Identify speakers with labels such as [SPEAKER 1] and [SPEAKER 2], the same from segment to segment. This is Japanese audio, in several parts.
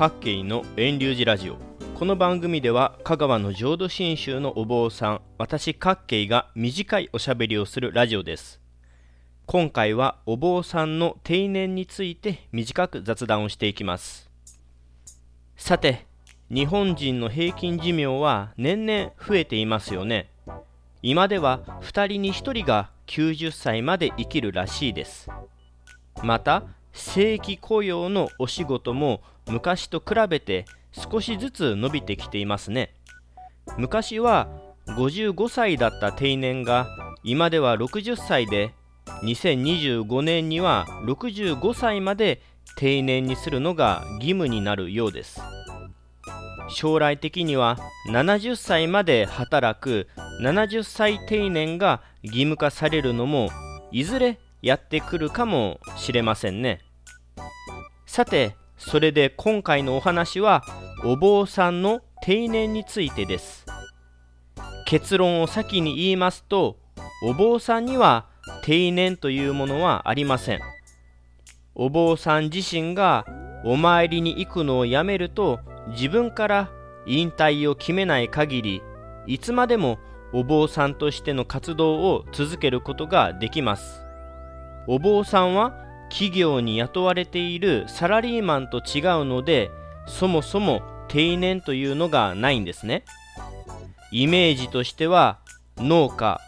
[SPEAKER 1] 各慶の遠流寺ラジオ。この番組では香川の浄土真宗のお坊さん私各慶が短いおしゃべりをするラジオです。今回はお坊さんの定年について短く雑談をしていきます。さて日本人の平均寿命は年々増えていますよね。今では2人に1人が90歳まで生きるらしいです。また正規雇用のお仕事も昔と比べて少しずつ伸びてきていますね。昔は55歳だった定年が今では60歳で2025年には65歳まで定年にするのが義務になるようです。将来的には70歳まで働く70歳定年が義務化されるのもいずれやってくるかもしれませんね。さてそれで今回のお話はお坊さんの定年についてです。結論を先に言いますとお坊さんには定年というものはありません。お坊さん自身がお参りに行くのをやめると自分から引退を決めない限りいつまでもお坊さんとしての活動を続けることができます。お坊さんは企業に雇われているサラリーマンと違うのでそもそも定年というのがないんですね。イメージとしては農家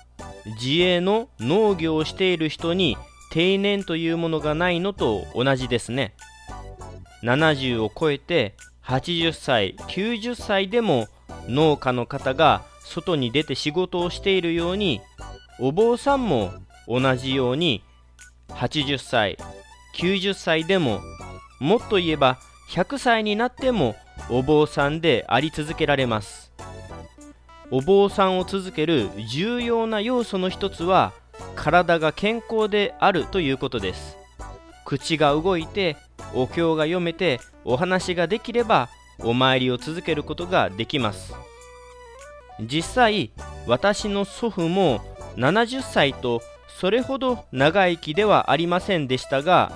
[SPEAKER 1] 自営の農業をしている人に定年というものがないのと同じですね。70を超えて80歳90歳でも農家の方が外に出て仕事をしているようにお坊さんも同じように80歳90歳でももっと言えば100歳になってもお坊さんであり続けられます。お坊さんを続ける重要な要素の一つは体が健康であるということです。口が動いてお経が読めてお話ができればお参りを続けることができます。実際私の祖父も70歳とそれほど長生きではありませんでしたが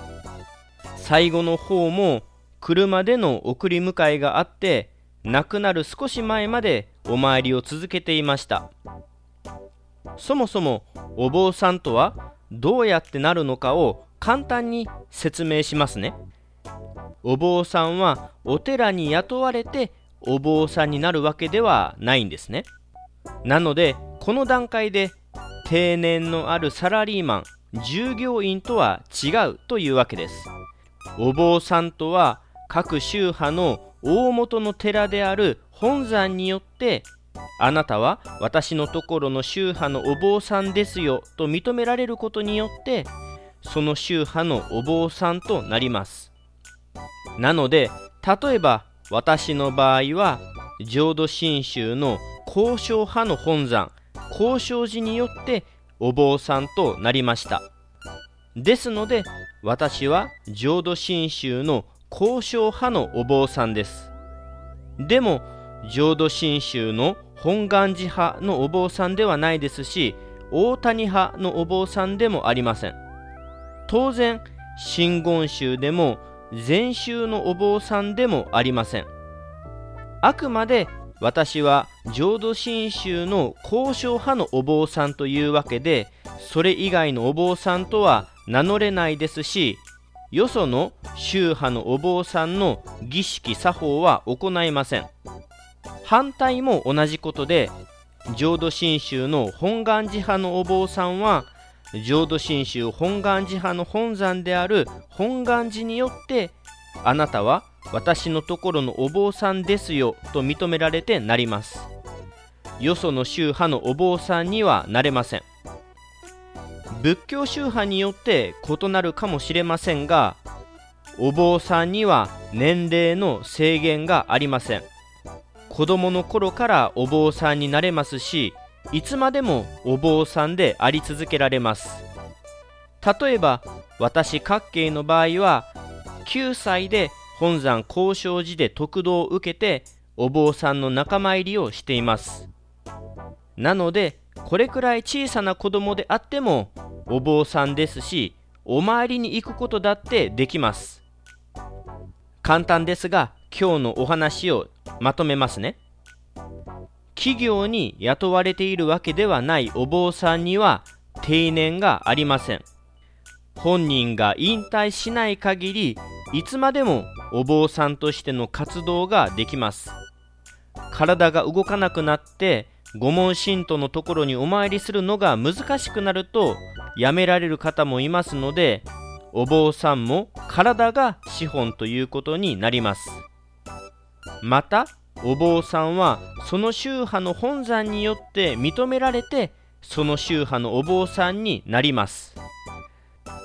[SPEAKER 1] 最後の方も車での送り迎えがあって亡くなる少し前までお参りを続けていました。そもそもお坊さんとはどうやってなるのかを簡単に説明しますね。お坊さんはお寺に雇われてお坊さんになるわけではないんですね。なのでこの段階で定年のあるサラリーマン従業員とは違うというわけです。お坊さんとは各宗派の大元の寺である本山によってあなたは私のところの宗派のお坊さんですよと認められることによってその宗派のお坊さんとなります。なので例えば私の場合は浄土真宗の交渉派の本山交渉寺によってお坊さんとなりました。ですので私は浄土真宗の交渉派のお坊さんです。でも浄土真宗の本願寺派のお坊さんではないですし大谷派のお坊さんでもありません。当然真言宗でも禅宗のお坊さんでもありません。あくまで私は浄土真宗の交渉派のお坊さんというわけでそれ以外のお坊さんとは名乗れないですしよその宗派のお坊さんの儀式作法は行いません。反対も同じことで浄土真宗の本願寺派のお坊さんは浄土真宗本願寺派の本山である本願寺によってあなたは私のところのお坊さんですよと認められてなります。よその宗派のお坊さんにはなれません。仏教宗派によって異なるかもしれませんがお坊さんには年齢の制限がありません。子供の頃からお坊さんになれますしいつまでもお坊さんであり続けられます。例えば私各系の場合は9歳で本山交渉寺で得度を受けてお坊さんの仲間入りをしています。なのでこれくらい小さな子供であってもお坊さんですしお参りに行くことだってできます。簡単ですが今日のお話をまとめますね。企業に雇われているわけではないお坊さんには定年がありません。本人が引退しない限りいつまでもお坊さんとしての活動ができます。体が動かなくなって御門神徒のところにお参りするのが難しくなるとやめられる方もいますのでお坊さんも体が資本ということになります。またお坊さんはその宗派の本山によって認められてその宗派のお坊さんになります。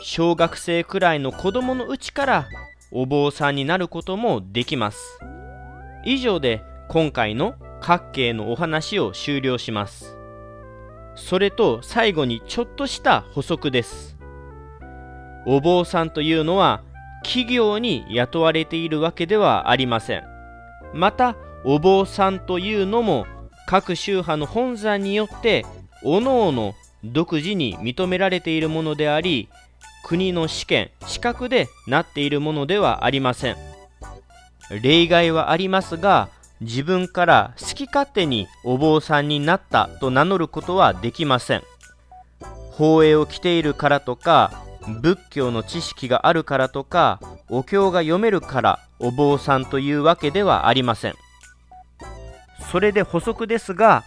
[SPEAKER 1] 小学生くらいの子供のうちからお坊さんになることもできます。以上で今回の各系のお話を終了します。それと最後にちょっとした補足です。お坊さんというのは企業に雇われているわけではありません。またお坊さんというのも各宗派の本山によって各々独自に認められているものであり国の試験資格でなっているものではありません。例外はありますが自分から好き勝手にお坊さんになったと名乗ることはできません。法営を着ているからとか仏教の知識があるからとかお経が読めるからお坊さんというわけではありません。それで補足ですが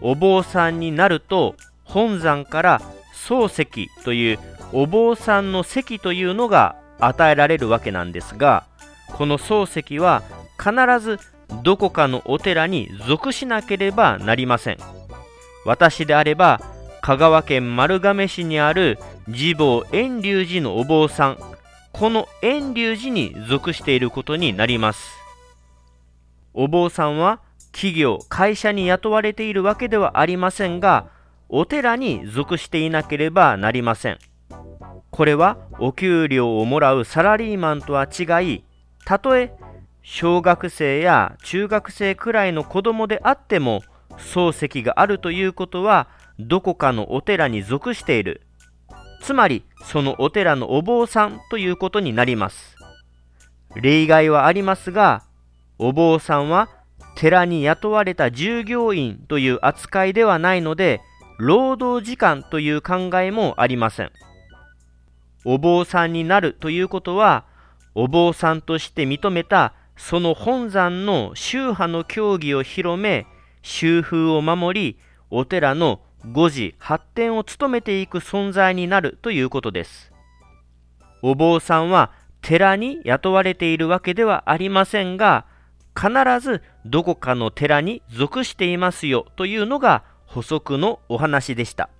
[SPEAKER 1] お坊さんになると本山から漱石というお坊さんの席というのが与えられるわけなんですがこの漱石は必ずどこかのお寺に属しなければなりません。私であれば香川県丸亀市にある自坊遠隆寺のお坊さんこの遠隆寺に属していることになります。お坊さんは企業会社に雇われているわけではありませんがお寺に属していなければなりません。これはお給料をもらうサラリーマンとは違いたとえ小学生や中学生くらいの子供であっても漱石があるということはどこかのお寺に属している。つまりそのお寺のお坊さんということになります。例外はありますがお坊さんは寺に雇われた従業員という扱いではないので労働時間という考えもありません。お坊さんになるということはお坊さんとして認めたその本山の宗派の教義を広め宗風を守りお寺の誤字発展を務めていく存在になるということです。お坊さんは寺に雇われているわけではありませんが必ずどこかの寺に属していますよというのが補足のお話でした。